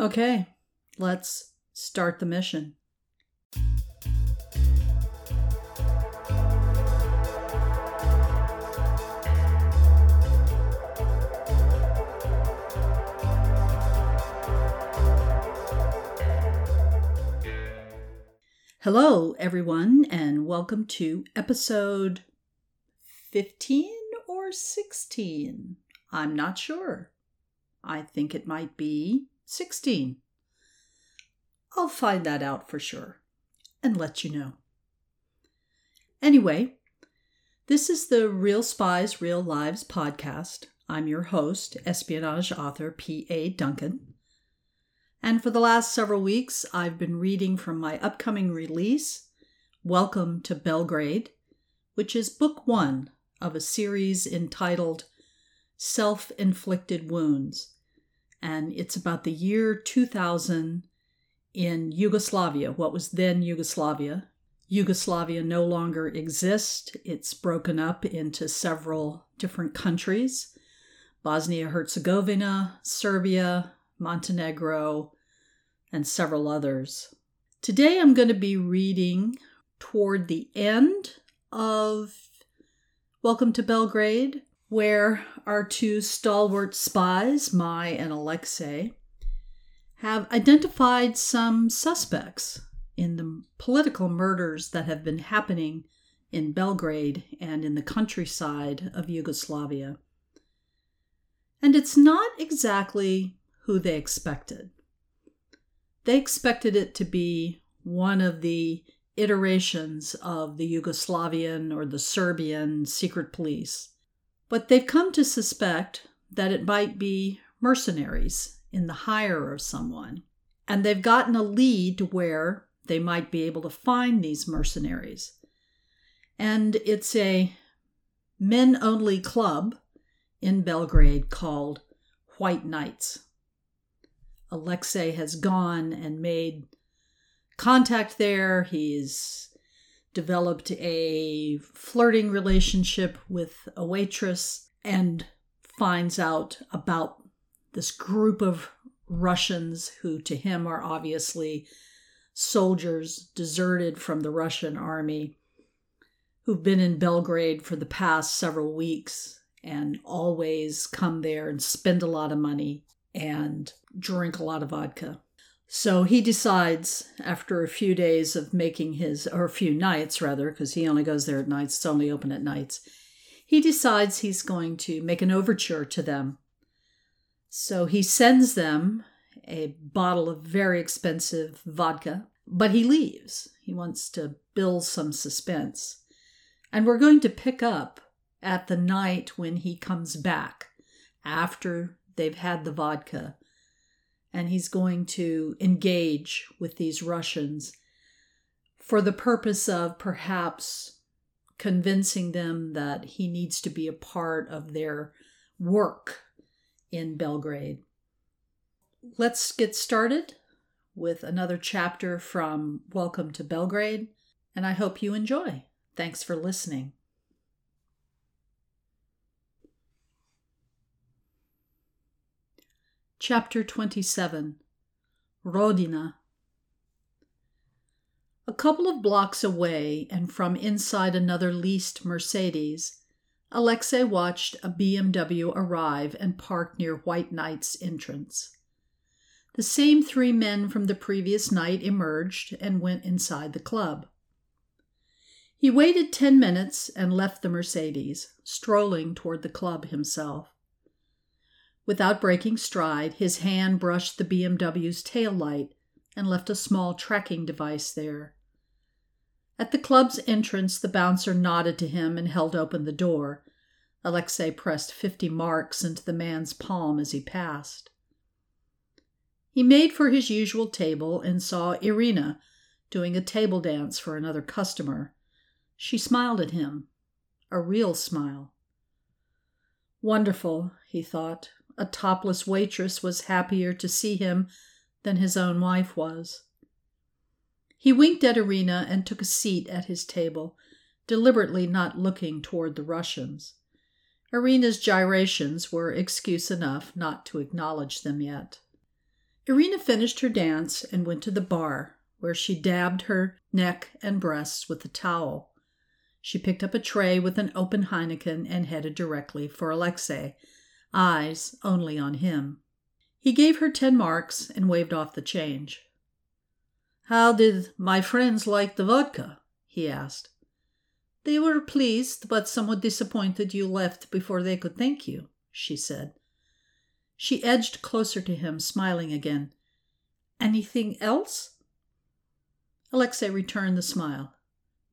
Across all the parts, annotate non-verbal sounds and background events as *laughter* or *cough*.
Okay, let's start the mission. Hello, everyone, and welcome to episode 15 or 16. I'm not sure. I think it might be 16. I'll find that out for sure and let you know. Anyway, this is the Real Spies, Real Lives podcast. I'm your host, espionage author P.A. Duncan. And for the last several weeks, I've been reading from my upcoming release, Welcome to Belgrade, which is book one of a series entitled Self Inflicted Wounds. And it's about the year 2000 in Yugoslavia, what was then Yugoslavia. Yugoslavia no longer exists. It's broken up into several different countries Bosnia Herzegovina, Serbia, Montenegro, and several others. Today I'm going to be reading toward the end of Welcome to Belgrade, where our two stalwart spies, Mai and Alexei, have identified some suspects in the political murders that have been happening in Belgrade and in the countryside of Yugoslavia. And it's not exactly who they expected. They expected it to be one of the iterations of the Yugoslavian or the Serbian secret police, but they've come to suspect that it might be mercenaries in the hire of someone. And they've gotten a lead to where they might be able to find these mercenaries. And it's a men only club in Belgrade called White Knights. Alexei has gone and made contact there. He's developed a flirting relationship with a waitress and finds out about this group of Russians who, to him, are obviously soldiers deserted from the Russian army who've been in Belgrade for the past several weeks and always come there and spend a lot of money and drink a lot of vodka. So he decides after a few days of making his, or a few nights rather, because he only goes there at nights, it's only open at nights, he decides he's going to make an overture to them. So he sends them a bottle of very expensive vodka, but he leaves. He wants to build some suspense. And we're going to pick up at the night when he comes back after they've had the vodka and he's going to engage with these Russians for the purpose of perhaps convincing them that he needs to be a part of their work in Belgrade. Let's get started with another chapter from Welcome to Belgrade, and I hope you enjoy. Thanks for listening. Chapter 27 Rodina A couple of blocks away and from inside another leased Mercedes, Alexei watched a BMW arrive and park near White Knight's entrance. The same three men from the previous night emerged and went inside the club. He waited ten minutes and left the Mercedes, strolling toward the club himself. Without breaking stride, his hand brushed the BMW's tail light and left a small tracking device there. At the club's entrance, the bouncer nodded to him and held open the door. Alexei pressed fifty marks into the man's palm as he passed. He made for his usual table and saw Irina doing a table dance for another customer. She smiled at him, a real smile. Wonderful, he thought a topless waitress was happier to see him than his own wife was. He winked at Irina and took a seat at his table, deliberately not looking toward the Russians. Irina's gyrations were excuse enough not to acknowledge them yet. Irina finished her dance and went to the bar, where she dabbed her neck and breasts with a towel. She picked up a tray with an open Heineken and headed directly for Alexei, eyes only on him. He gave her ten marks and waved off the change. How did my friends like the vodka? he asked. They were pleased, but somewhat disappointed you left before they could thank you, she said. She edged closer to him, smiling again. Anything else? Alexei returned the smile.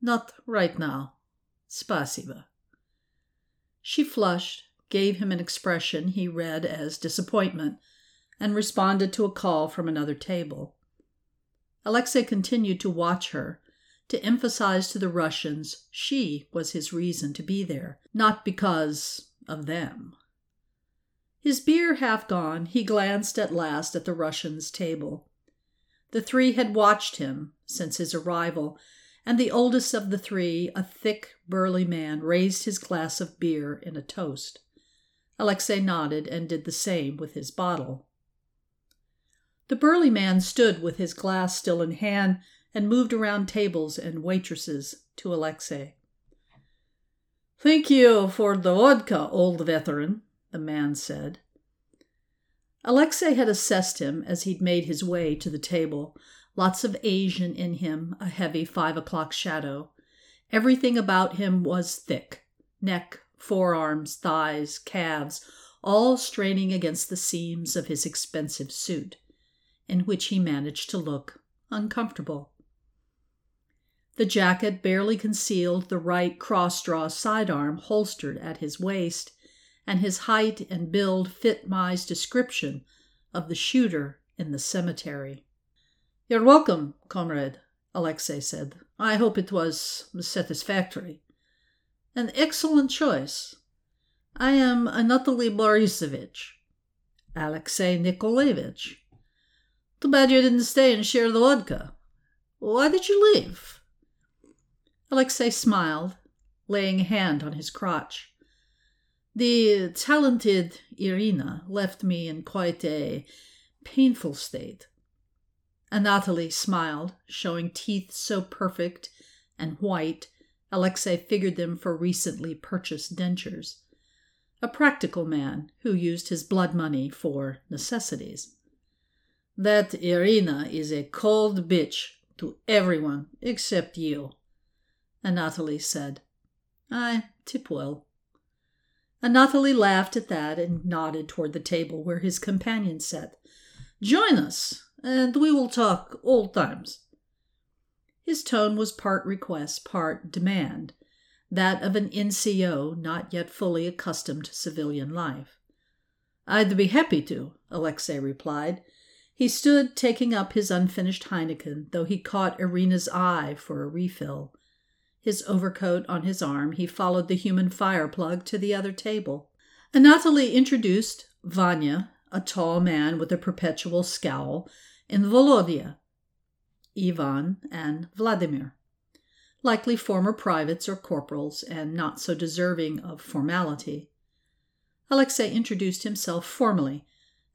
Not right now. Spasiba. She flushed, gave him an expression he read as disappointment, and responded to a call from another table. Alexei continued to watch her, to emphasize to the Russians she was his reason to be there, not because of them. His beer half gone, he glanced at last at the Russian's table. The three had watched him since his arrival, and the oldest of the three, a thick, burly man, raised his glass of beer in a toast. Alexei nodded and did the same with his bottle. The burly man stood with his glass still in hand and moved around tables and waitresses to Alexei. Thank you for the vodka, old veteran, the man said. Alexei had assessed him as he'd made his way to the table. Lots of Asian in him, a heavy five o'clock shadow. Everything about him was thick neck, forearms, thighs, calves, all straining against the seams of his expensive suit, in which he managed to look uncomfortable. The jacket barely concealed the right cross draw sidearm holstered at his waist, and his height and build fit Mai's description of the shooter in the cemetery. You're welcome, comrade, Alexei said. I hope it was satisfactory. An excellent choice. I am Anatoly Borisovich. Alexei Nikolaevich. Too bad you didn't stay and share the vodka. Why did you leave? Alexei smiled, laying a hand on his crotch. The talented Irina left me in quite a painful state. Anatoly smiled, showing teeth so perfect and white Alexei figured them for recently purchased dentures. A practical man who used his blood money for necessities. That Irina is a cold bitch to everyone except you, Anatoly said. I tip well. Anatoly laughed at that and nodded toward the table where his companion sat. Join us, and we will talk old times. His tone was part request, part demand, that of an NCO not yet fully accustomed to civilian life. I'd be happy to, Alexei replied. He stood taking up his unfinished Heineken, though he caught Irina's eye for a refill. His overcoat on his arm, he followed the human fire plug to the other table. Anatoly introduced Vanya, a tall man with a perpetual scowl, and Volodya, Ivan, and Vladimir. Likely former privates or corporals, and not so deserving of formality. Alexei introduced himself formally,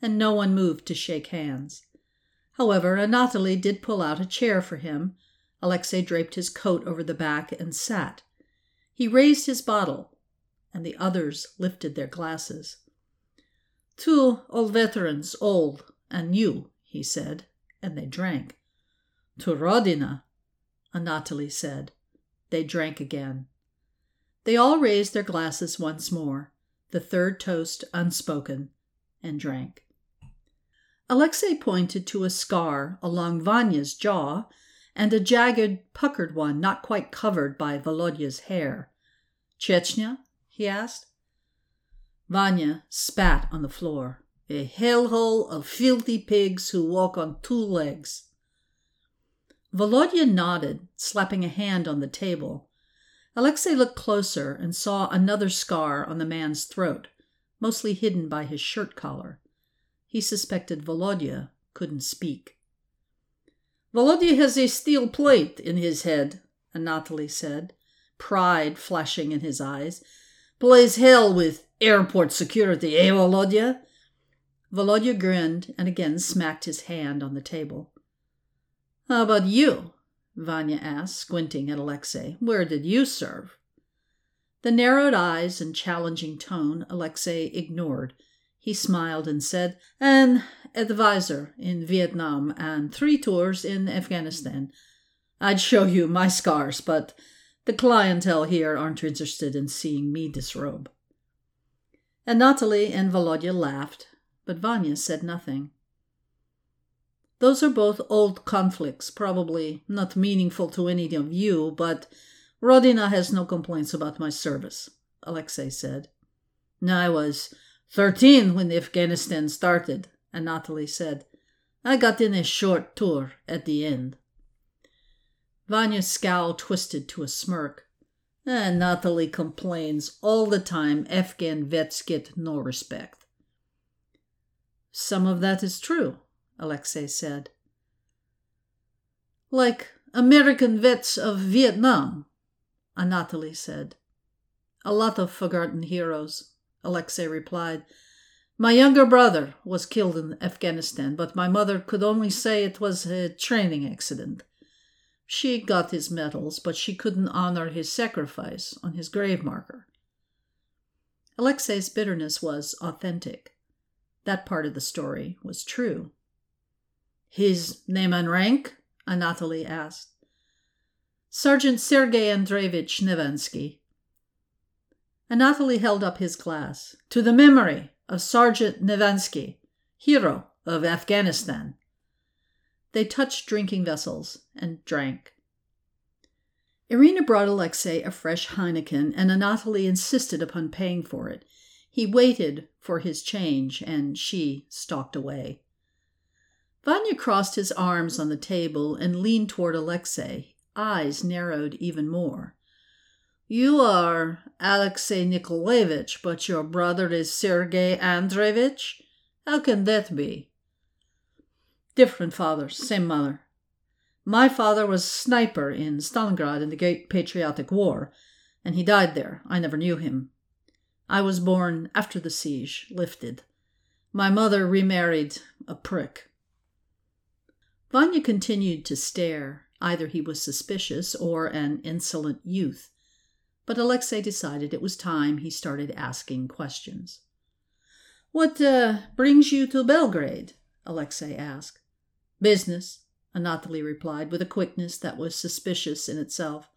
and no one moved to shake hands. However, Anatoly did pull out a chair for him, Alexei draped his coat over the back and sat. He raised his bottle, and the others lifted their glasses. Two old veterans, old and new, he said, and they drank. To Rodina, Anatoly said. They drank again. They all raised their glasses once more, the third toast unspoken, and drank. Alexei pointed to a scar along Vanya's jaw and a jagged, puckered one not quite covered by Volodya's hair. Chechnya? he asked. Vanya spat on the floor. A hellhole of filthy pigs who walk on two legs. Volodya nodded, slapping a hand on the table. Alexei looked closer and saw another scar on the man's throat, mostly hidden by his shirt collar. He suspected Volodya couldn't speak. Volodya has a steel plate in his head, Anatoly said, pride flashing in his eyes. Plays hell with airport security, eh, Volodya? Volodya grinned and again smacked his hand on the table. How about you? Vanya asked, squinting at Alexei. Where did you serve? The narrowed eyes and challenging tone Alexei ignored. He smiled and said, An advisor in Vietnam and three tours in Afghanistan. I'd show you my scars, but the clientele here aren't interested in seeing me disrobe. Anatoly and Volodya laughed, but Vanya said nothing. Those are both old conflicts, probably not meaningful to any of you, but Rodina has no complaints about my service, Alexei said. I was thirteen when Afghanistan started, Anatoly said. I got in a short tour at the end. Vanya's scowl twisted to a smirk. Anatoly complains all the time Afghan vets get no respect. Some of that is true, Alexei said. Like American vets of Vietnam, Anatoly said. A lot of forgotten heroes, Alexei replied. My younger brother was killed in Afghanistan, but my mother could only say it was a training accident. She got his medals, but she couldn't honor his sacrifice on his grave marker. Alexei's bitterness was authentic. That part of the story was true. His name and rank? Anatoly asked. Sergeant Sergei Andreevich Nevansky. Anatoly held up his glass. To the memory of Sergeant Nevansky, hero of Afghanistan. They touched drinking vessels and drank. Irina brought Alexei a fresh Heineken, and Anatoly insisted upon paying for it. He waited for his change, and she stalked away. Vanya crossed his arms on the table and leaned toward Alexei, eyes narrowed even more. You are Alexei Nikolaevich, but your brother is Sergei Andreevich? How can that be? Different fathers, same mother. My father was sniper in Stalingrad in the Great Patriotic War, and he died there. I never knew him. I was born after the siege lifted. My mother remarried a prick. Vanya continued to stare. Either he was suspicious or an insolent youth. But Alexei decided it was time he started asking questions. What uh, brings you to Belgrade? Alexei asked. Business, Anatoly replied with a quickness that was suspicious in itself.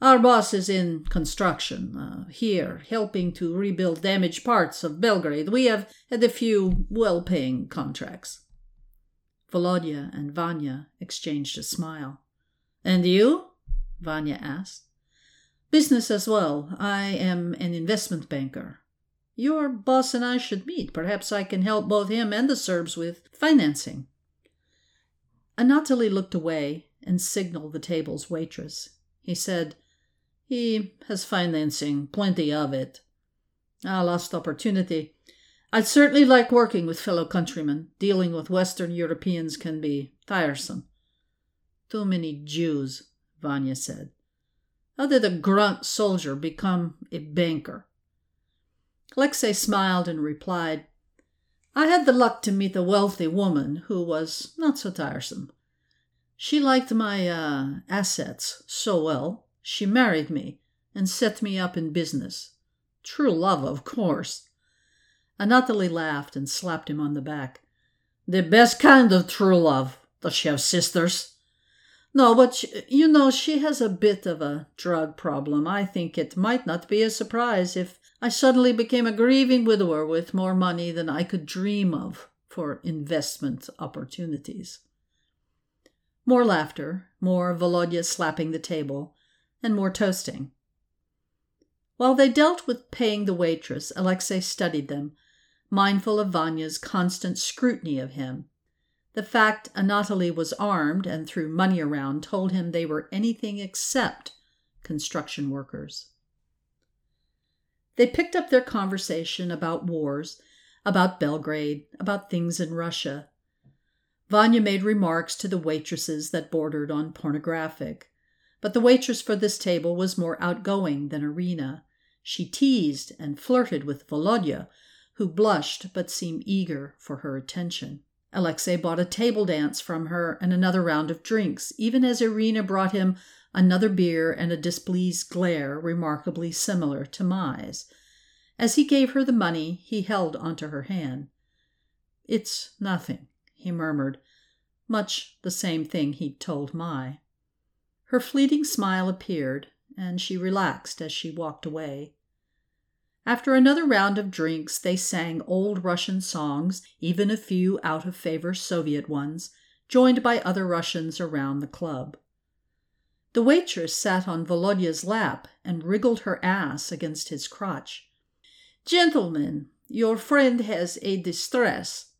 Our boss is in construction uh, here, helping to rebuild damaged parts of Belgrade. We have had a few well paying contracts. Volodya and Vanya exchanged a smile. And you? Vanya asked. Business as well. I am an investment banker. Your boss and I should meet. Perhaps I can help both him and the Serbs with financing. Anatoly looked away and signaled the table's waitress. He said, He has financing, plenty of it. Ah, lost opportunity. I'd certainly like working with fellow countrymen. Dealing with Western Europeans can be tiresome. Too many Jews, Vanya said. How did a grunt soldier become a banker? Alexei smiled and replied, I had the luck to meet a wealthy woman who was not so tiresome. She liked my uh, assets so well, she married me and set me up in business. True love, of course. Anatoly laughed and slapped him on the back. The best kind of true love. Does she have sisters? No, but she, you know, she has a bit of a drug problem. I think it might not be a surprise if I suddenly became a grieving widower with more money than I could dream of for investment opportunities. More laughter, more Volodya slapping the table, and more toasting. While they dealt with paying the waitress, Alexei studied them, mindful of Vanya's constant scrutiny of him. The fact Anatoly was armed and threw money around told him they were anything except construction workers. They picked up their conversation about wars, about Belgrade, about things in Russia. Vanya made remarks to the waitresses that bordered on pornographic, but the waitress for this table was more outgoing than Irina. She teased and flirted with Volodya, who blushed but seemed eager for her attention. Alexei bought a table dance from her and another round of drinks, even as Irina brought him another beer and a displeased glare remarkably similar to Mai's. As he gave her the money, he held onto her hand. It's nothing, he murmured, much the same thing he'd told Mai. Her fleeting smile appeared, and she relaxed as she walked away. After another round of drinks, they sang old Russian songs, even a few out of favor Soviet ones, joined by other Russians around the club. The waitress sat on Volodya's lap and wriggled her ass against his crotch. Gentlemen, your friend has a distress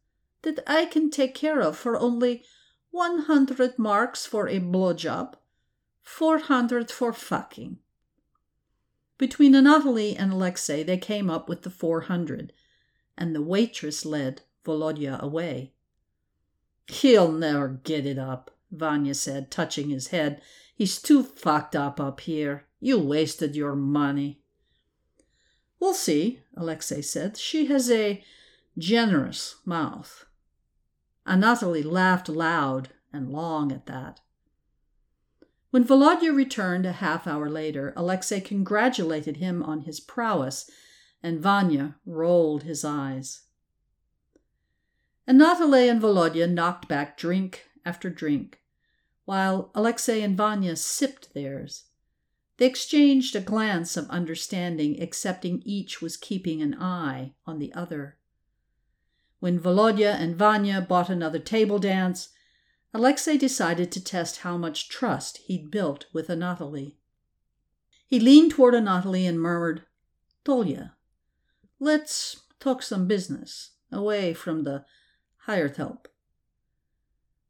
that I can take care of for only 100 marks for a blowjob, 400 for fucking. Between Anatoly and Alexei, they came up with the 400, and the waitress led Volodya away. He'll never get it up, Vanya said, touching his head. He's too fucked up up here. You wasted your money. We'll see, Alexei said. She has a generous mouth. Anatoly laughed loud and long at that. When Volodya returned a half hour later, Alexei congratulated him on his prowess, and Vanya rolled his eyes. Anatoly and Volodya knocked back drink after drink, while Alexei and Vanya sipped theirs. They exchanged a glance of understanding, accepting each was keeping an eye on the other. When Volodya and Vanya bought another table dance, Alexei decided to test how much trust he'd built with Anatoly. He leaned toward Anatoly and murmured, Tolya, let's talk some business, away from the hired help.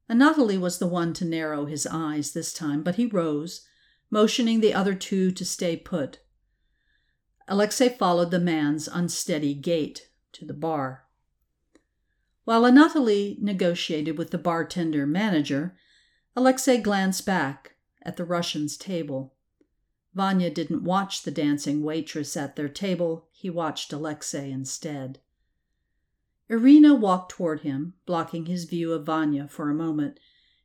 Anatoly was the one to narrow his eyes this time, but he rose, motioning the other two to stay put. Alexei followed the man's unsteady gait to the bar. While Anatoly negotiated with the bartender manager, Alexei glanced back at the Russian's table. Vanya didn't watch the dancing waitress at their table, he watched Alexei instead. Irina walked toward him, blocking his view of Vanya for a moment.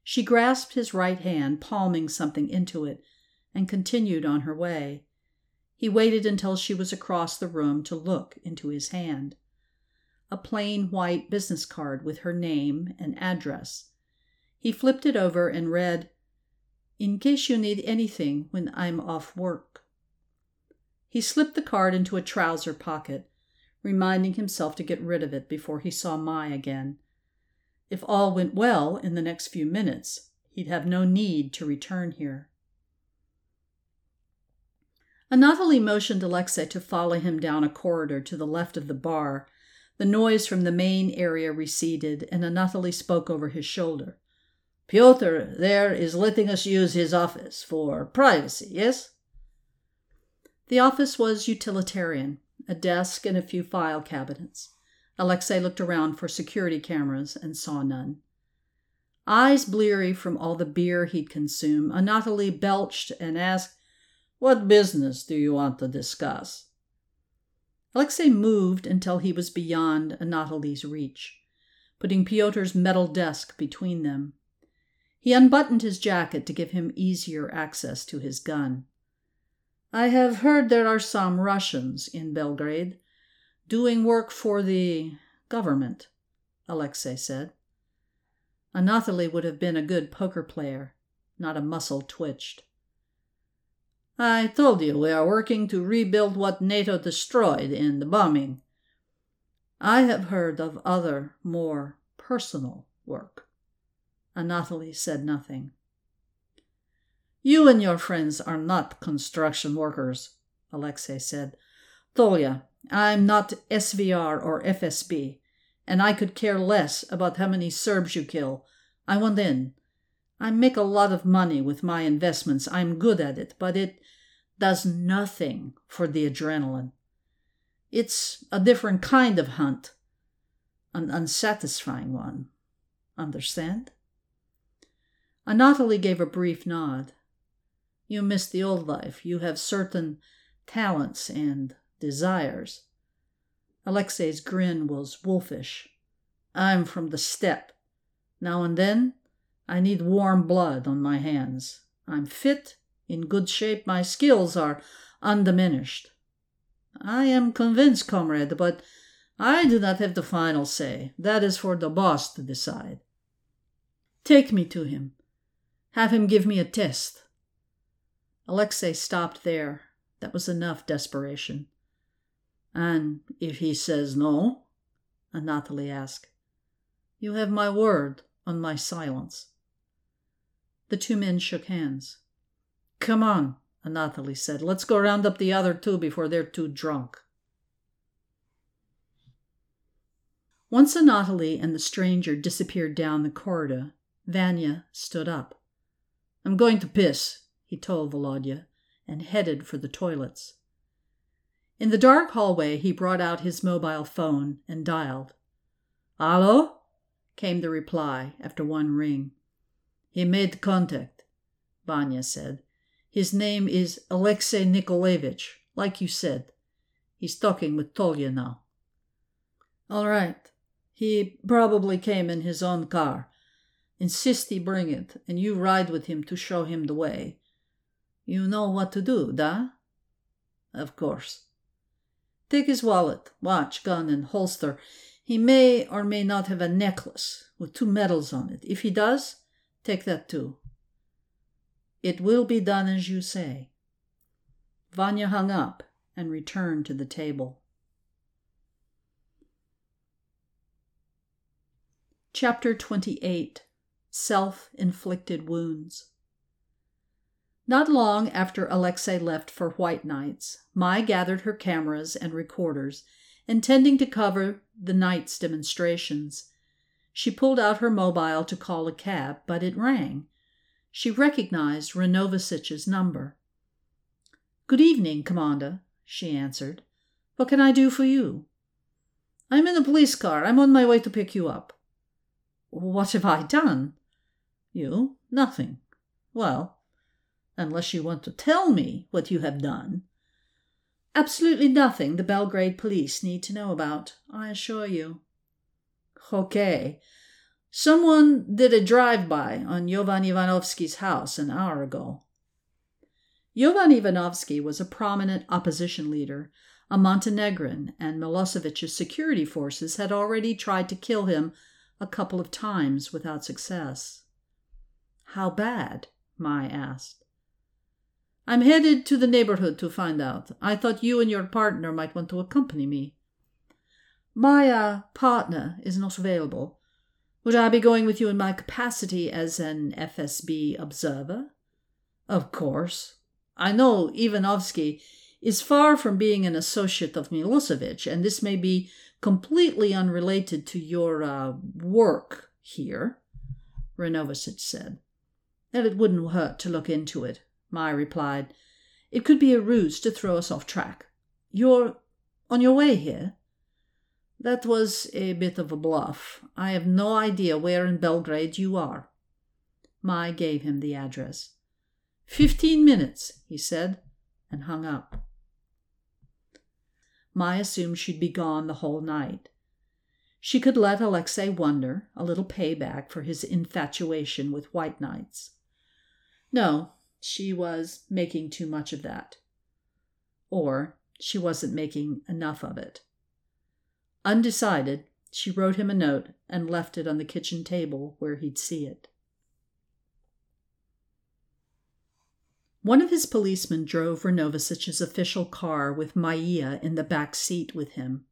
She grasped his right hand, palming something into it, and continued on her way. He waited until she was across the room to look into his hand a plain white business card with her name and address. He flipped it over and read, In case you need anything when I'm off work. He slipped the card into a trouser pocket, reminding himself to get rid of it before he saw Mai again. If all went well in the next few minutes, he'd have no need to return here. Anatoly motioned Alexei to follow him down a corridor to the left of the bar the noise from the main area receded, and Anatoly spoke over his shoulder. Pyotr there is letting us use his office for privacy, yes? The office was utilitarian a desk and a few file cabinets. Alexei looked around for security cameras and saw none. Eyes bleary from all the beer he'd consumed, Anatoly belched and asked, What business do you want to discuss? Alexei moved until he was beyond Anatoly's reach, putting Pyotr's metal desk between them. He unbuttoned his jacket to give him easier access to his gun. I have heard there are some Russians in Belgrade doing work for the government, Alexei said. Anatoly would have been a good poker player, not a muscle twitched. I told you we are working to rebuild what NATO destroyed in the bombing. I have heard of other, more personal work. Anatoly said nothing. You and your friends are not construction workers, Alexei said. Tolya, I'm not SVR or FSB, and I could care less about how many Serbs you kill. I want in. I make a lot of money with my investments. I'm good at it, but it does nothing for the adrenaline. It's a different kind of hunt, an unsatisfying one. Understand? Anatoly gave a brief nod. You miss the old life. You have certain talents and desires. Alexei's grin was wolfish. I'm from the steppe. Now and then, I need warm blood on my hands. I'm fit, in good shape, my skills are undiminished. I am convinced, comrade, but I do not have the final say. That is for the boss to decide. Take me to him. Have him give me a test. Alexei stopped there. That was enough desperation. And if he says no? Anatoly asked. You have my word on my silence. The two men shook hands. Come on, Anatoly said. Let's go round up the other two before they're too drunk. Once Anatoly and the stranger disappeared down the corridor, Vanya stood up. I'm going to piss, he told Volodya, and headed for the toilets. In the dark hallway, he brought out his mobile phone and dialed. Allo? came the reply after one ring. He made contact, Vanya said. His name is Alexei Nikolaevich, like you said. He's talking with Tolya now. All right. He probably came in his own car. Insist he bring it, and you ride with him to show him the way. You know what to do, da? Of course. Take his wallet, watch, gun, and holster. He may or may not have a necklace with two medals on it. If he does, take that too. It will be done as you say. Vanya hung up and returned to the table. Chapter 28 Self Inflicted Wounds Not long after Alexei left for White Knights, Mai gathered her cameras and recorders, intending to cover the night's demonstrations. She pulled out her mobile to call a cab, but it rang. She recognized Renovasic's number. Good evening, Commander, she answered. What can I do for you? I'm in a police car. I'm on my way to pick you up. What have I done? You? Nothing. Well, unless you want to tell me what you have done. Absolutely nothing the Belgrade police need to know about, I assure you. Okay. Someone did a drive by on Jovan Ivanovsky's house an hour ago. Jovan Ivanovsky was a prominent opposition leader, a Montenegrin, and Milosevic's security forces had already tried to kill him a couple of times without success. How bad? Mai asked. I'm headed to the neighborhood to find out. I thought you and your partner might want to accompany me. My uh, partner is not available. Would I be going with you in my capacity as an FSB observer? Of course. I know Ivanovsky is far from being an associate of Milosevic, and this may be completely unrelated to your uh, work here, Renovasic said. That it wouldn't hurt to look into it, Mai replied. It could be a ruse to throw us off track. You're on your way here? That was a bit of a bluff. I have no idea where in Belgrade you are. Mai gave him the address. Fifteen minutes, he said, and hung up. Mai assumed she'd be gone the whole night. She could let Alexei wonder, a little payback for his infatuation with white knights. No, she was making too much of that. Or she wasn't making enough of it. Undecided, she wrote him a note and left it on the kitchen table where he'd see it. One of his policemen drove Renovasic's official car with Maia in the back seat with him.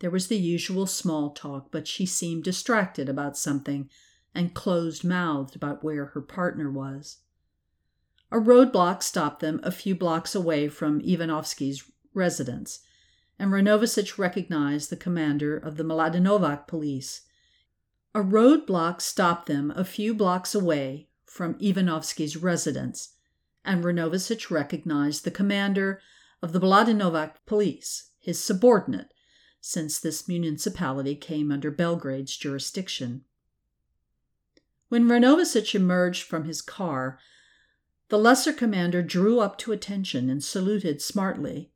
There was the usual small talk, but she seemed distracted about something and closed mouthed about where her partner was. A roadblock stopped them a few blocks away from Ivanovsky's residence, and Renovasic recognized the commander of the Mladenovac police. A roadblock stopped them a few blocks away from Ivanovsky's residence, and Renovasic recognized the commander of the Mladenovac police, his subordinate, since this municipality came under Belgrade's jurisdiction. When Renovasic emerged from his car, the lesser commander drew up to attention and saluted smartly.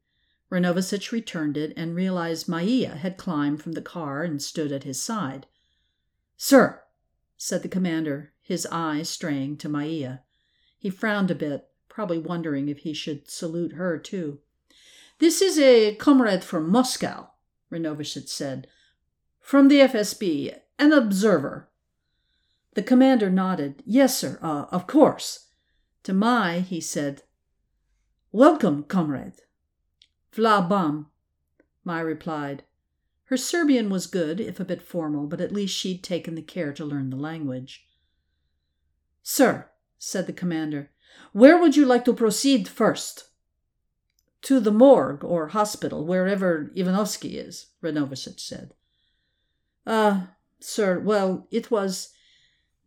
Renovasic returned it and realized Maia had climbed from the car and stood at his side. Sir, said the commander, his eyes straying to Maia. He frowned a bit, probably wondering if he should salute her too. This is a comrade from Moscow, Renovasic said. From the FSB, an observer. The commander nodded. Yes, sir, uh, of course. To Mai, he said, Welcome, comrade. Hvala vam, Mai replied. Her Serbian was good, if a bit formal, but at least she'd taken the care to learn the language. Sir, said the commander, where would you like to proceed first? To the morgue or hospital, wherever Ivanovsky is, Renovasic said. Ah, uh, sir, well, it was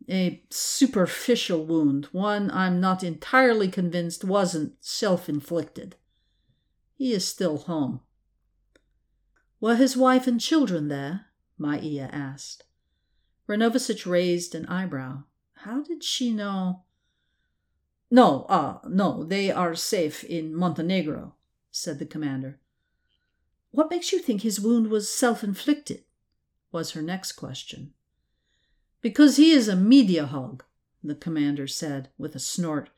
a superficial wound, one I'm not entirely convinced wasn't self inflicted. He is still home. Were his wife and children there? Maia asked. Renovasic raised an eyebrow. How did she know? No, ah, uh, no, they are safe in Montenegro, said the commander. What makes you think his wound was self inflicted? was her next question. Because he is a media hog, the commander said with a snort.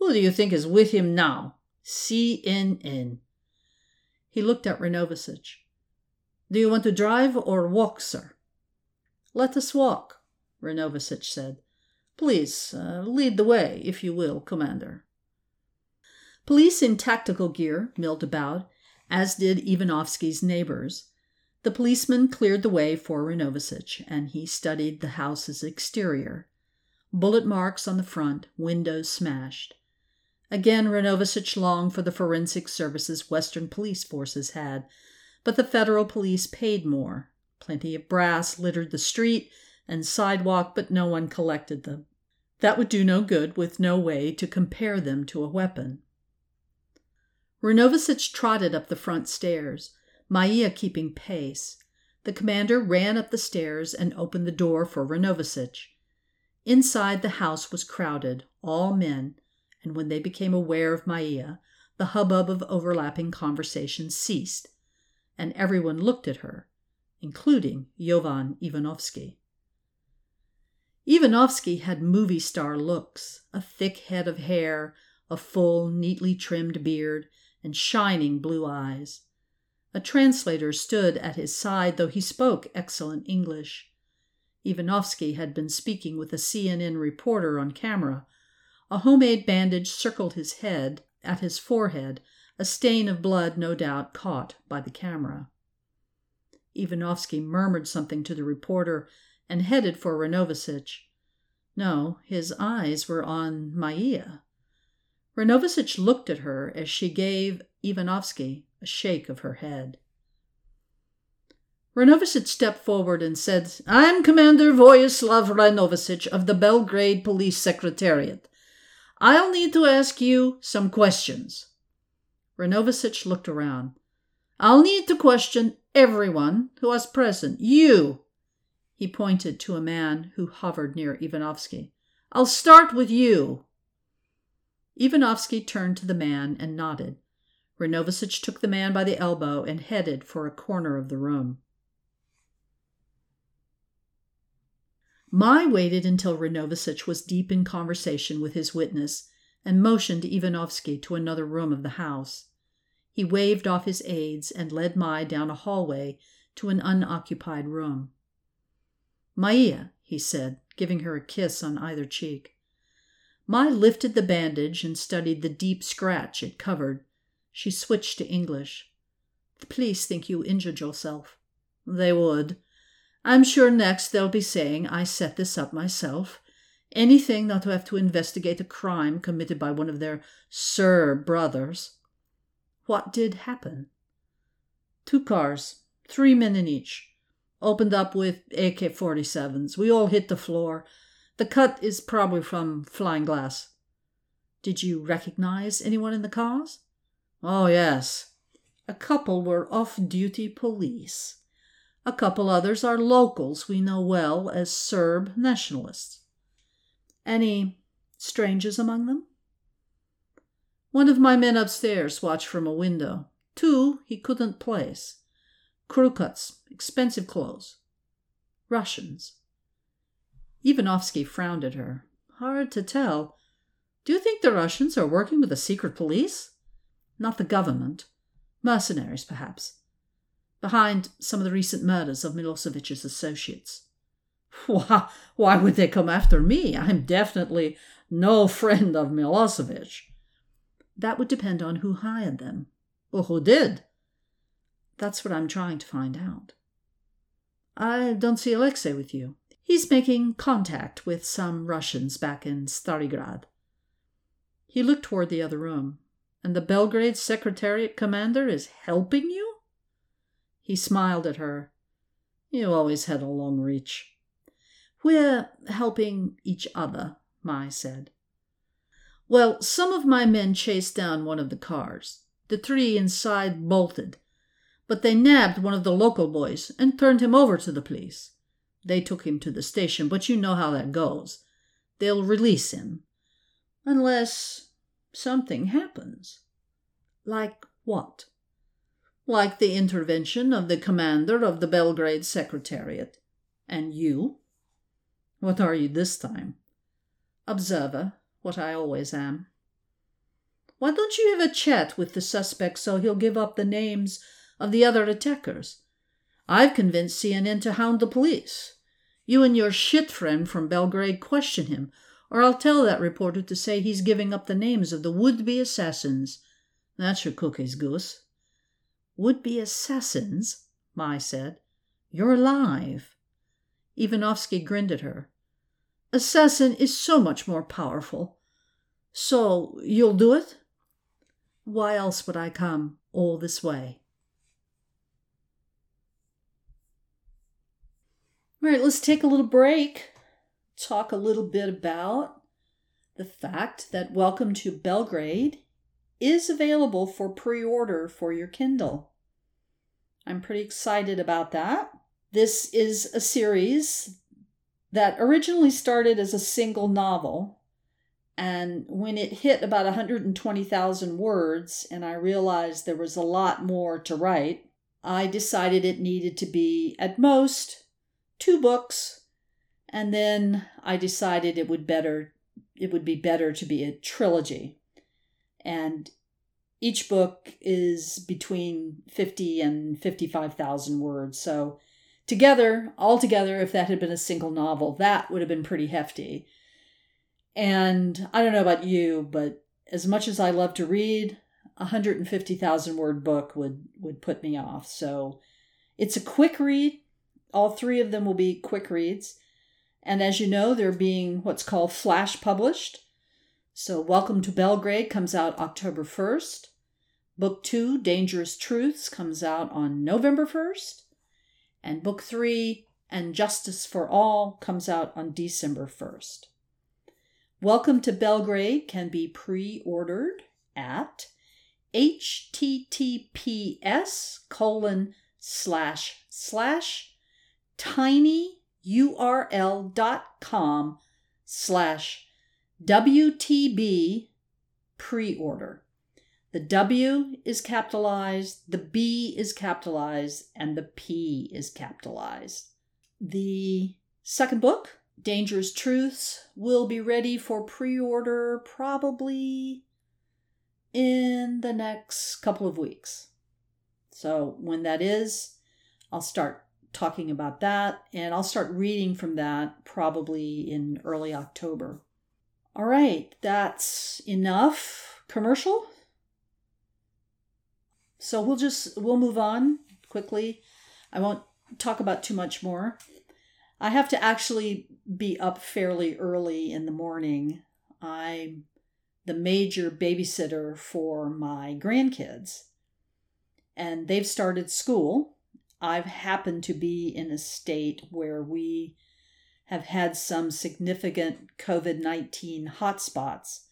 Who do you think is with him now? CNN. He looked at Renovasic. Do you want to drive or walk, sir? Let us walk, Renovasic said. Please, uh, lead the way, if you will, Commander. Police in tactical gear milled about, as did Ivanovsky's neighbors. The policeman cleared the way for Renovasic, and he studied the house's exterior. Bullet marks on the front, windows smashed. Again, Renovasic longed for the forensic services Western police forces had, but the federal police paid more. Plenty of brass littered the street and sidewalk, but no one collected them. That would do no good with no way to compare them to a weapon. Renovasic trotted up the front stairs. Maia keeping pace. The commander ran up the stairs and opened the door for Renovasic. Inside the house was crowded, all men, and when they became aware of Maia, the hubbub of overlapping conversation ceased, and everyone looked at her, including Jovan Ivanovsky. Ivanovsky had movie star looks, a thick head of hair, a full, neatly trimmed beard, and shining blue eyes. A translator stood at his side, though he spoke excellent English. Ivanovsky had been speaking with a CNN reporter on camera. A homemade bandage circled his head, at his forehead, a stain of blood no doubt caught by the camera. Ivanovsky murmured something to the reporter and headed for Renovasic. No, his eyes were on Maia. Renovasic looked at her as she gave Ivanovsky a shake of her head. Renovasic stepped forward and said, I'm Commander Voyaslav Renovasic of the Belgrade Police Secretariat. I'll need to ask you some questions. Renovasic looked around. I'll need to question everyone who was present. You! He pointed to a man who hovered near Ivanovsky. I'll start with you. Ivanovsky turned to the man and nodded. Renovasic took the man by the elbow and headed for a corner of the room. Mai waited until Renovasic was deep in conversation with his witness and motioned Ivanovsky to another room of the house. He waved off his aides and led Mai down a hallway to an unoccupied room. Maia, he said, giving her a kiss on either cheek. Mai lifted the bandage and studied the deep scratch it covered she switched to English. The police think you injured yourself. They would. I'm sure next they'll be saying I set this up myself. Anything not to have to investigate a crime committed by one of their Serb brothers. What did happen? Two cars, three men in each. Opened up with AK 47s. We all hit the floor. The cut is probably from flying glass. Did you recognize anyone in the cars? Oh, yes. A couple were off duty police. A couple others are locals we know well as Serb nationalists. Any strangers among them? One of my men upstairs watched from a window. Two he couldn't place. Crew cuts, expensive clothes. Russians. Ivanovsky frowned at her. Hard to tell. Do you think the Russians are working with the secret police? Not the government. Mercenaries, perhaps. Behind some of the recent murders of Milosevic's associates. Why, why would they come after me? I'm definitely no friend of Milosevic. That would depend on who hired them. Well, who did? That's what I'm trying to find out. I don't see Alexei with you. He's making contact with some Russians back in Starigrad. He looked toward the other room. And the Belgrade Secretariat commander is helping you? He smiled at her. You always had a long reach. We're helping each other, Mai said. Well, some of my men chased down one of the cars. The three inside bolted, but they nabbed one of the local boys and turned him over to the police. They took him to the station, but you know how that goes. They'll release him. Unless something happens. Like what? Like the intervention of the commander of the Belgrade Secretariat. And you? What are you this time? Observer, what I always am. Why don't you have a chat with the suspect so he'll give up the names of the other attackers? I've convinced CNN to hound the police. You and your shit friend from Belgrade question him, or I'll tell that reporter to say he's giving up the names of the would be assassins. That's your cookies, goose. Would be assassins? Mai said. You're alive. Ivanovsky grinned at her. Assassin is so much more powerful. So you'll do it? Why else would I come all this way? All right, let's take a little break. Talk a little bit about the fact that Welcome to Belgrade is available for pre order for your Kindle. I'm pretty excited about that. This is a series that originally started as a single novel. And when it hit about 120,000 words, and I realized there was a lot more to write, I decided it needed to be at most two books. And then I decided it would better it would be better to be a trilogy. And each book is between 50 and 55,000 words. So together, all together, if that had been a single novel, that would have been pretty hefty. And I don't know about you, but as much as I love to read, a 150,000 word book would would put me off. So it's a quick read. All three of them will be quick reads. And as you know, they're being what's called flash published. So Welcome to Belgrade comes out October 1st. Book 2, Dangerous Truths, comes out on November 1st. And book three, And Justice for All, comes out on December 1st. Welcome to Belgrade can be pre ordered at https colon slash slash tinyurl.com slash WTB pre order. The W is capitalized, the B is capitalized, and the P is capitalized. The second book, Dangerous Truths, will be ready for pre order probably in the next couple of weeks. So, when that is, I'll start talking about that and I'll start reading from that probably in early October. All right, that's enough commercial. So we'll just we'll move on quickly. I won't talk about too much more. I have to actually be up fairly early in the morning. I'm the major babysitter for my grandkids. And they've started school. I've happened to be in a state where we have had some significant COVID 19 hotspots.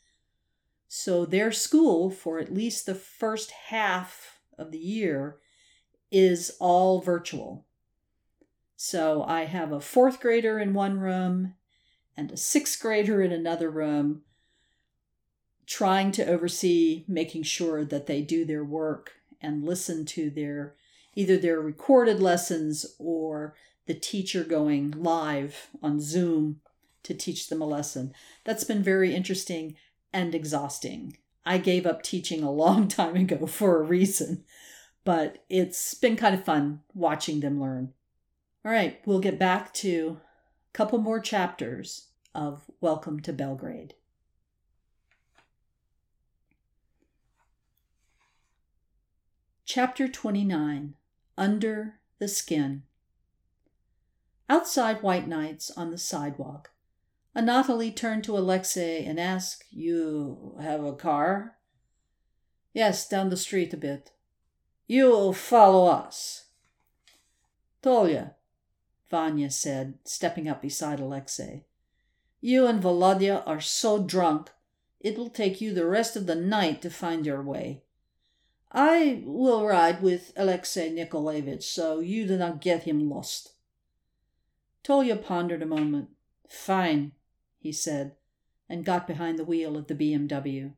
So their school, for at least the first half of the year is all virtual. So I have a fourth grader in one room and a sixth grader in another room, trying to oversee making sure that they do their work and listen to their either their recorded lessons or the teacher going live on Zoom to teach them a lesson. That's been very interesting and exhausting. I gave up teaching a long *laughs* time ago for a reason, but it's been kind of fun watching them learn. All right, we'll get back to a couple more chapters of Welcome to Belgrade. Chapter 29 Under the Skin Outside White Knights on the sidewalk, Anatoly turned to Alexei and asked, You have a car? Yes, down the street a bit. You follow us. Tolya, Vanya said, stepping up beside Alexei. You and Volodya are so drunk, it will take you the rest of the night to find your way. I will ride with Alexei Nikolaevich so you do not get him lost. Tolya pondered a moment. Fine, he said, and got behind the wheel of the BMW.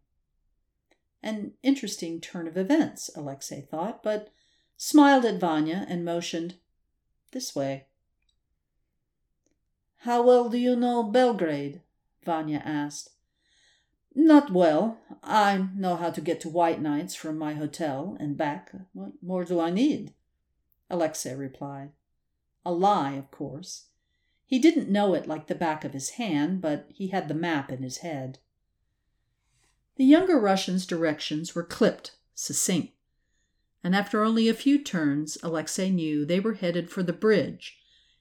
An interesting turn of events, Alexei thought, but smiled at Vanya and motioned this way. How well do you know Belgrade? Vanya asked. Not well. I know how to get to White Knights from my hotel and back. What more do I need? Alexei replied. A lie, of course. He didn't know it like the back of his hand, but he had the map in his head. The younger Russian's directions were clipped, succinct, and after only a few turns, Alexei knew they were headed for the bridge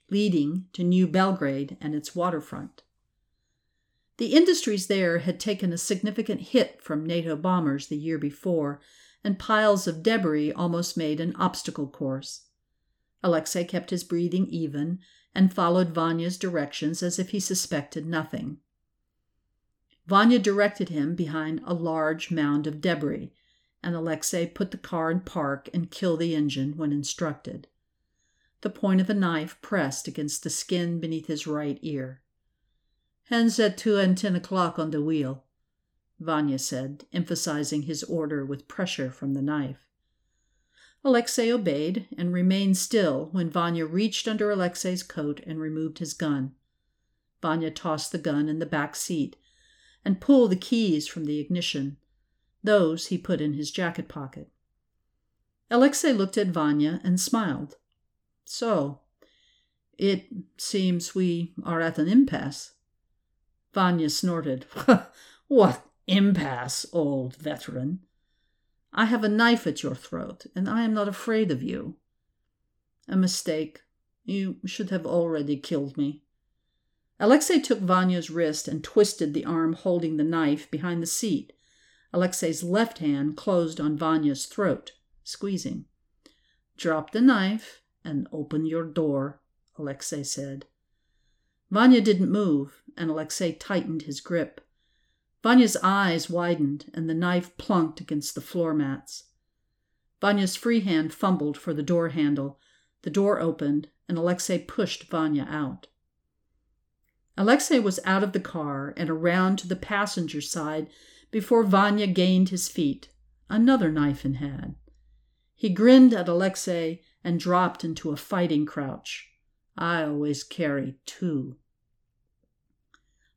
leading to New Belgrade and its waterfront. The industries there had taken a significant hit from NATO bombers the year before, and piles of debris almost made an obstacle course. Alexei kept his breathing even and followed Vanya's directions as if he suspected nothing. Vanya directed him behind a large mound of debris, and Alexei put the car in park and killed the engine when instructed. The point of a knife pressed against the skin beneath his right ear. Hands at two and ten o'clock on the wheel, Vanya said, emphasizing his order with pressure from the knife. Alexei obeyed and remained still when Vanya reached under Alexei's coat and removed his gun. Vanya tossed the gun in the back seat and pulled the keys from the ignition. Those he put in his jacket pocket. Alexei looked at Vanya and smiled. So, it seems we are at an impasse. Vanya snorted. *laughs* what impasse, old veteran? I have a knife at your throat, and I am not afraid of you. A mistake. You should have already killed me. Alexei took Vanya's wrist and twisted the arm holding the knife behind the seat. Alexei's left hand closed on Vanya's throat, squeezing. Drop the knife and open your door, Alexei said. Vanya didn't move, and Alexei tightened his grip. Vanya's eyes widened, and the knife plunked against the floor mats. Vanya's free hand fumbled for the door handle. The door opened, and Alexei pushed Vanya out. Alexei was out of the car and around to the passenger side before Vanya gained his feet, another knife in hand. He grinned at Alexei and dropped into a fighting crouch. I always carry two.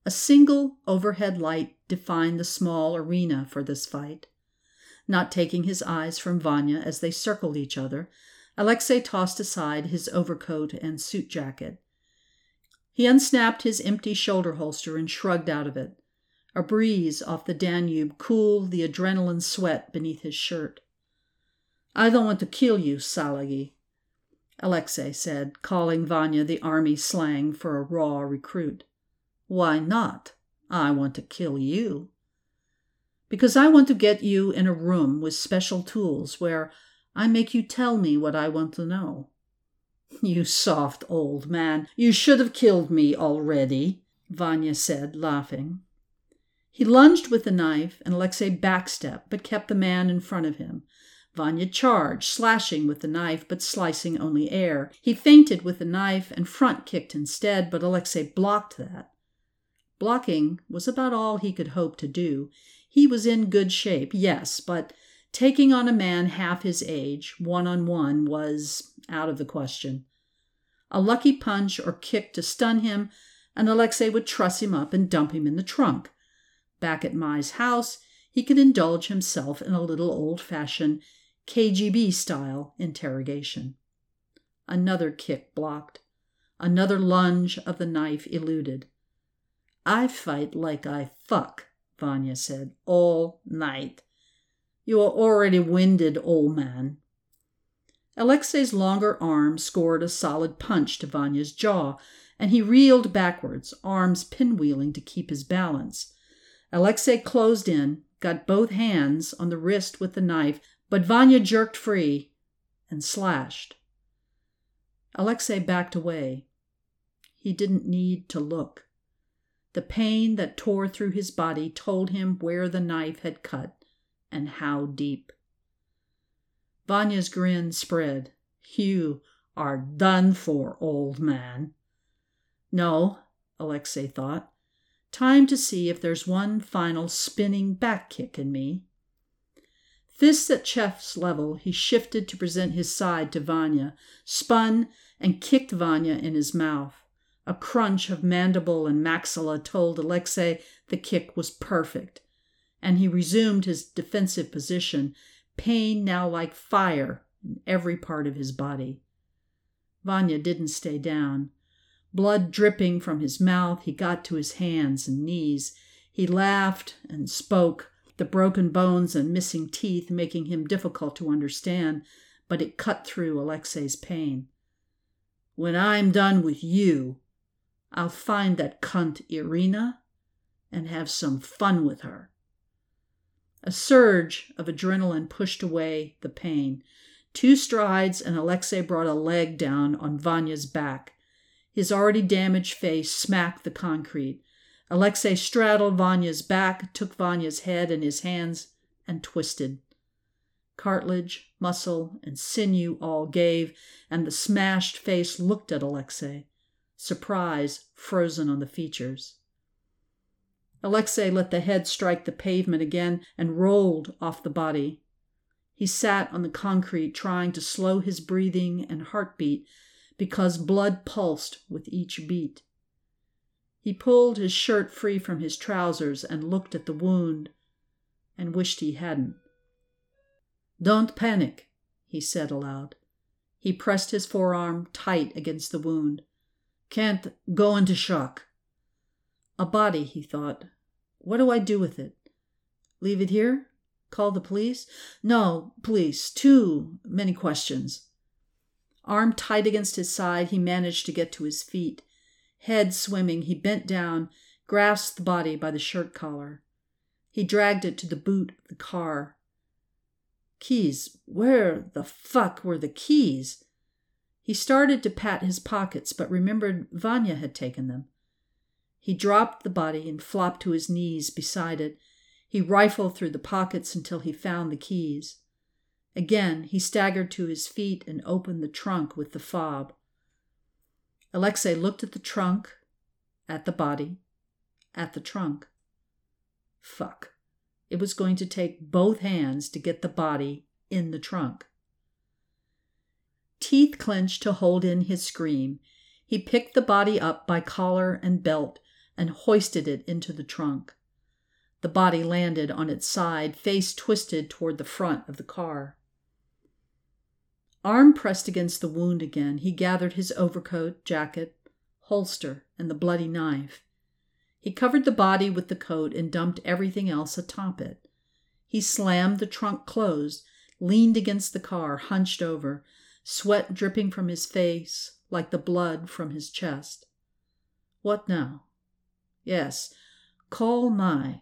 A single overhead light defined the small arena for this fight. Not taking his eyes from Vanya as they circled each other, Alexei tossed aside his overcoat and suit jacket. He unsnapped his empty shoulder holster and shrugged out of it. A breeze off the Danube cooled the adrenaline sweat beneath his shirt. I don't want to kill you, Salagi, Alexei said, calling Vanya the army slang for a raw recruit. Why not? I want to kill you. Because I want to get you in a room with special tools where I make you tell me what I want to know. *laughs* You soft old man, you should have killed me already, Vanya said, laughing. He lunged with the knife, and Alexei backstepped, but kept the man in front of him. Vanya charged, slashing with the knife, but slicing only air. He feinted with the knife and front kicked instead, but Alexei blocked that. Blocking was about all he could hope to do. He was in good shape, yes, but Taking on a man half his age, one on one, was out of the question. A lucky punch or kick to stun him, and Alexei would truss him up and dump him in the trunk. Back at Mai's house, he could indulge himself in a little old fashioned KGB style interrogation. Another kick blocked. Another lunge of the knife eluded. I fight like I fuck, Vanya said, all night. You are already winded, old man. Alexei's longer arm scored a solid punch to Vanya's jaw, and he reeled backwards, arms pinwheeling to keep his balance. Alexei closed in, got both hands on the wrist with the knife, but Vanya jerked free and slashed. Alexei backed away. He didn't need to look. The pain that tore through his body told him where the knife had cut and how deep. Vanya's grin spread. You are done for, old man. No, Alexei thought. Time to see if there's one final spinning back kick in me. Fists at chest's level, he shifted to present his side to Vanya, spun, and kicked Vanya in his mouth. A crunch of mandible and maxilla told Alexei the kick was perfect, and he resumed his defensive position, pain now like fire in every part of his body. Vanya didn't stay down. Blood dripping from his mouth, he got to his hands and knees. He laughed and spoke, the broken bones and missing teeth making him difficult to understand, but it cut through Alexei's pain. When I'm done with you, I'll find that cunt Irina and have some fun with her. A surge of adrenaline pushed away the pain. Two strides, and Alexei brought a leg down on Vanya's back. His already damaged face smacked the concrete. Alexei straddled Vanya's back, took Vanya's head in his hands, and twisted. Cartilage, muscle, and sinew all gave, and the smashed face looked at Alexei, surprise frozen on the features. Alexei let the head strike the pavement again and rolled off the body. He sat on the concrete, trying to slow his breathing and heartbeat because blood pulsed with each beat. He pulled his shirt free from his trousers and looked at the wound and wished he hadn't. Don't panic, he said aloud. He pressed his forearm tight against the wound. Can't go into shock. A body, he thought. What do I do with it? Leave it here? Call the police? No, police. Too many questions. Arm tight against his side, he managed to get to his feet. Head swimming, he bent down, grasped the body by the shirt collar. He dragged it to the boot of the car. Keys. Where the fuck were the keys? He started to pat his pockets, but remembered Vanya had taken them. He dropped the body and flopped to his knees beside it. He rifled through the pockets until he found the keys. Again, he staggered to his feet and opened the trunk with the fob. Alexei looked at the trunk, at the body, at the trunk. Fuck. It was going to take both hands to get the body in the trunk. Teeth clenched to hold in his scream. He picked the body up by collar and belt and hoisted it into the trunk. The body landed on its side, face twisted toward the front of the car. Arm pressed against the wound again, he gathered his overcoat, jacket, holster, and the bloody knife. He covered the body with the coat and dumped everything else atop it. He slammed the trunk closed, leaned against the car, hunched over, sweat dripping from his face like the blood from his chest. What now? Yes, call Mai.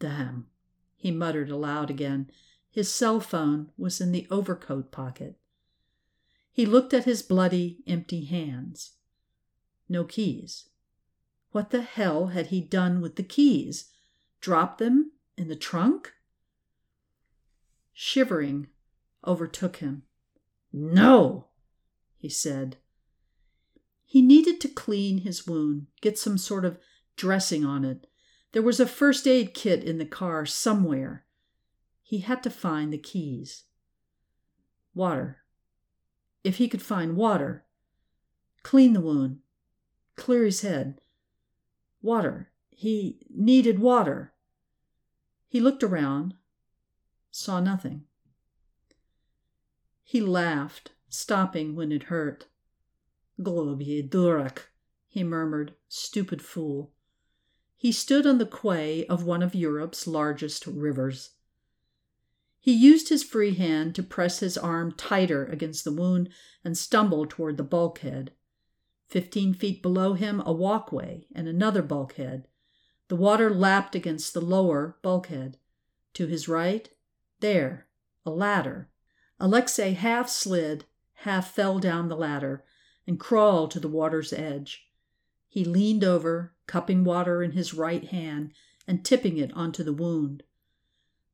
Damn, he muttered aloud again his cell phone was in the overcoat pocket. He looked at his bloody, empty hands. No keys. What the hell had he done with the keys? Dropped them in the trunk? Shivering overtook him. No, he said. He needed to clean his wound, get some sort of dressing on it. There was a first aid kit in the car somewhere. He had to find the keys. Water. If he could find water, clean the wound, clear his head. Water. He needed water. He looked around, saw nothing. He laughed, stopping when it hurt. Globie Durak, he murmured, stupid fool. He stood on the quay of one of Europe's largest rivers. He used his free hand to press his arm tighter against the wound and stumbled toward the bulkhead. Fifteen feet below him, a walkway and another bulkhead. The water lapped against the lower bulkhead. To his right, there, a ladder. Alexei half slid, half fell down the ladder, and crawled to the water's edge. He leaned over, cupping water in his right hand and tipping it onto the wound.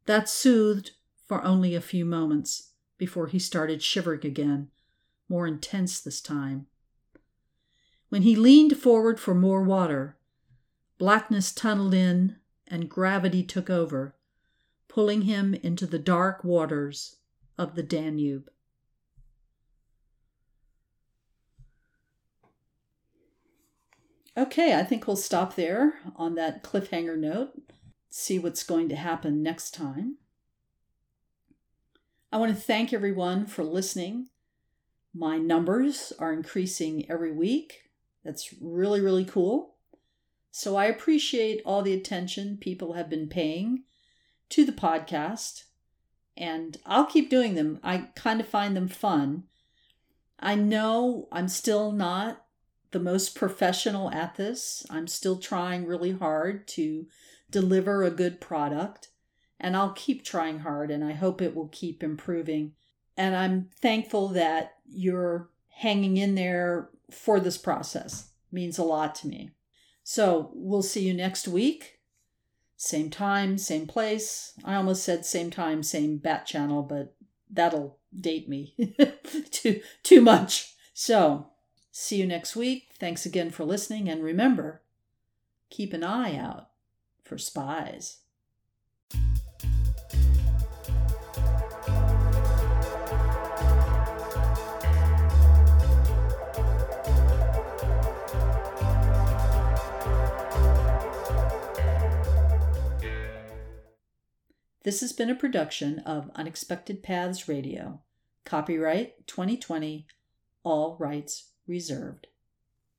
That soothed for only a few moments before he started shivering again, more intense this time. When he leaned forward for more water, blackness tunneled in and gravity took over, pulling him into the dark waters of the Danube. Okay, I think we'll stop there on that cliffhanger note, see what's going to happen next time. I want to thank everyone for listening. My numbers are increasing every week. That's really, really cool. So I appreciate all the attention people have been paying to the podcast, and I'll keep doing them. I kind of find them fun. I know I'm still not the most professional at this. I'm still trying really hard to deliver a good product and I'll keep trying hard and I hope it will keep improving. And I'm thankful that you're hanging in there for this process. It means a lot to me. So, we'll see you next week. Same time, same place. I almost said same time, same bat channel, but that'll date me *laughs* too too much. So, see you next week. Thanks again for listening and remember, keep an eye out for spies. This has been a production of Unexpected Paths Radio. Copyright 2020, all rights reserved.